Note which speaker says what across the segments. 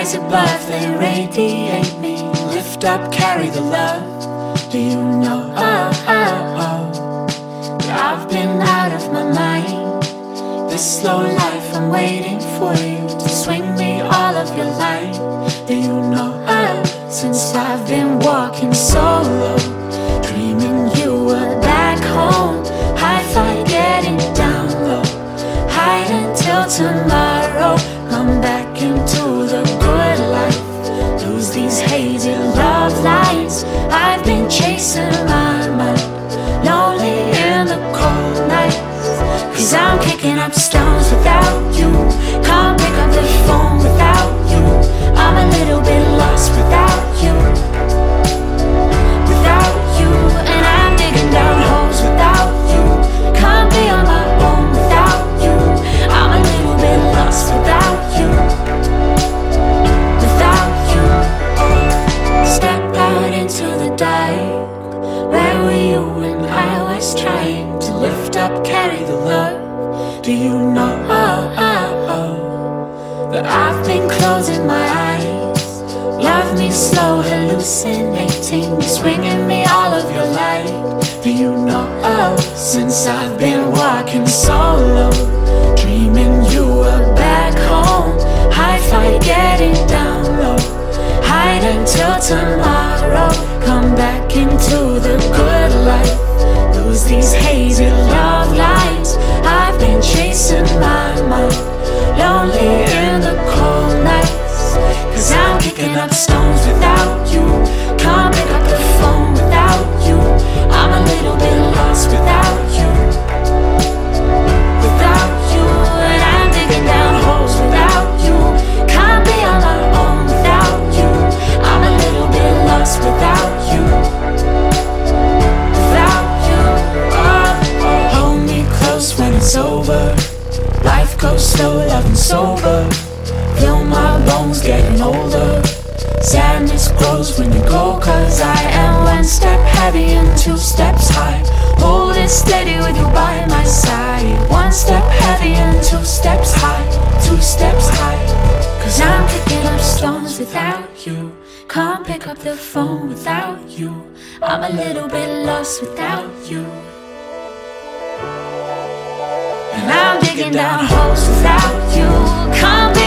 Speaker 1: rise above, they radiate me. Lift up, carry the love. Do you know? Oh, oh, oh. I've been out of my mind. This slow life, I'm waiting for you to swing me all of your light. Do you know? Oh, since I've been walking solo, dreaming you were back home. High five, getting down low. Hide until tomorrow. Come back into I've been chasing my mind. Lonely in the cold nights. Cause I'm kicking up stones up, carry the love? Do you know that I've been closing my eyes? Love me slow, hallucinating, swinging me all of your light. Do you know since I've been walking solo, dreaming you were back home? High five, getting down low. Hide until tomorrow. Come back into the good life. Lose these hazy Life goes slow, loving sober. Feel my bones getting older. Sadness grows when you go, cause I am one step heavy and two steps high. Hold it steady with you by my side. One step heavy and two steps high. Two steps high. Cause I'm picking up stones without you. Can't pick up the phone without you. I'm a little bit lost without you. I'm digging down holes without you. Can't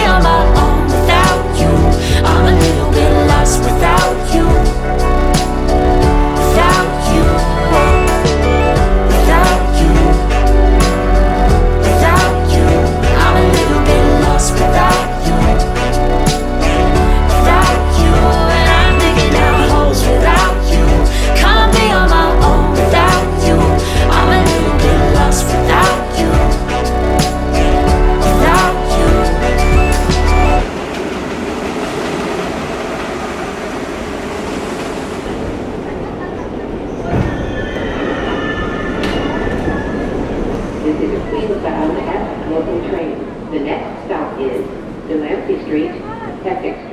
Speaker 2: the local train. The next stop is Delancey Street, Essex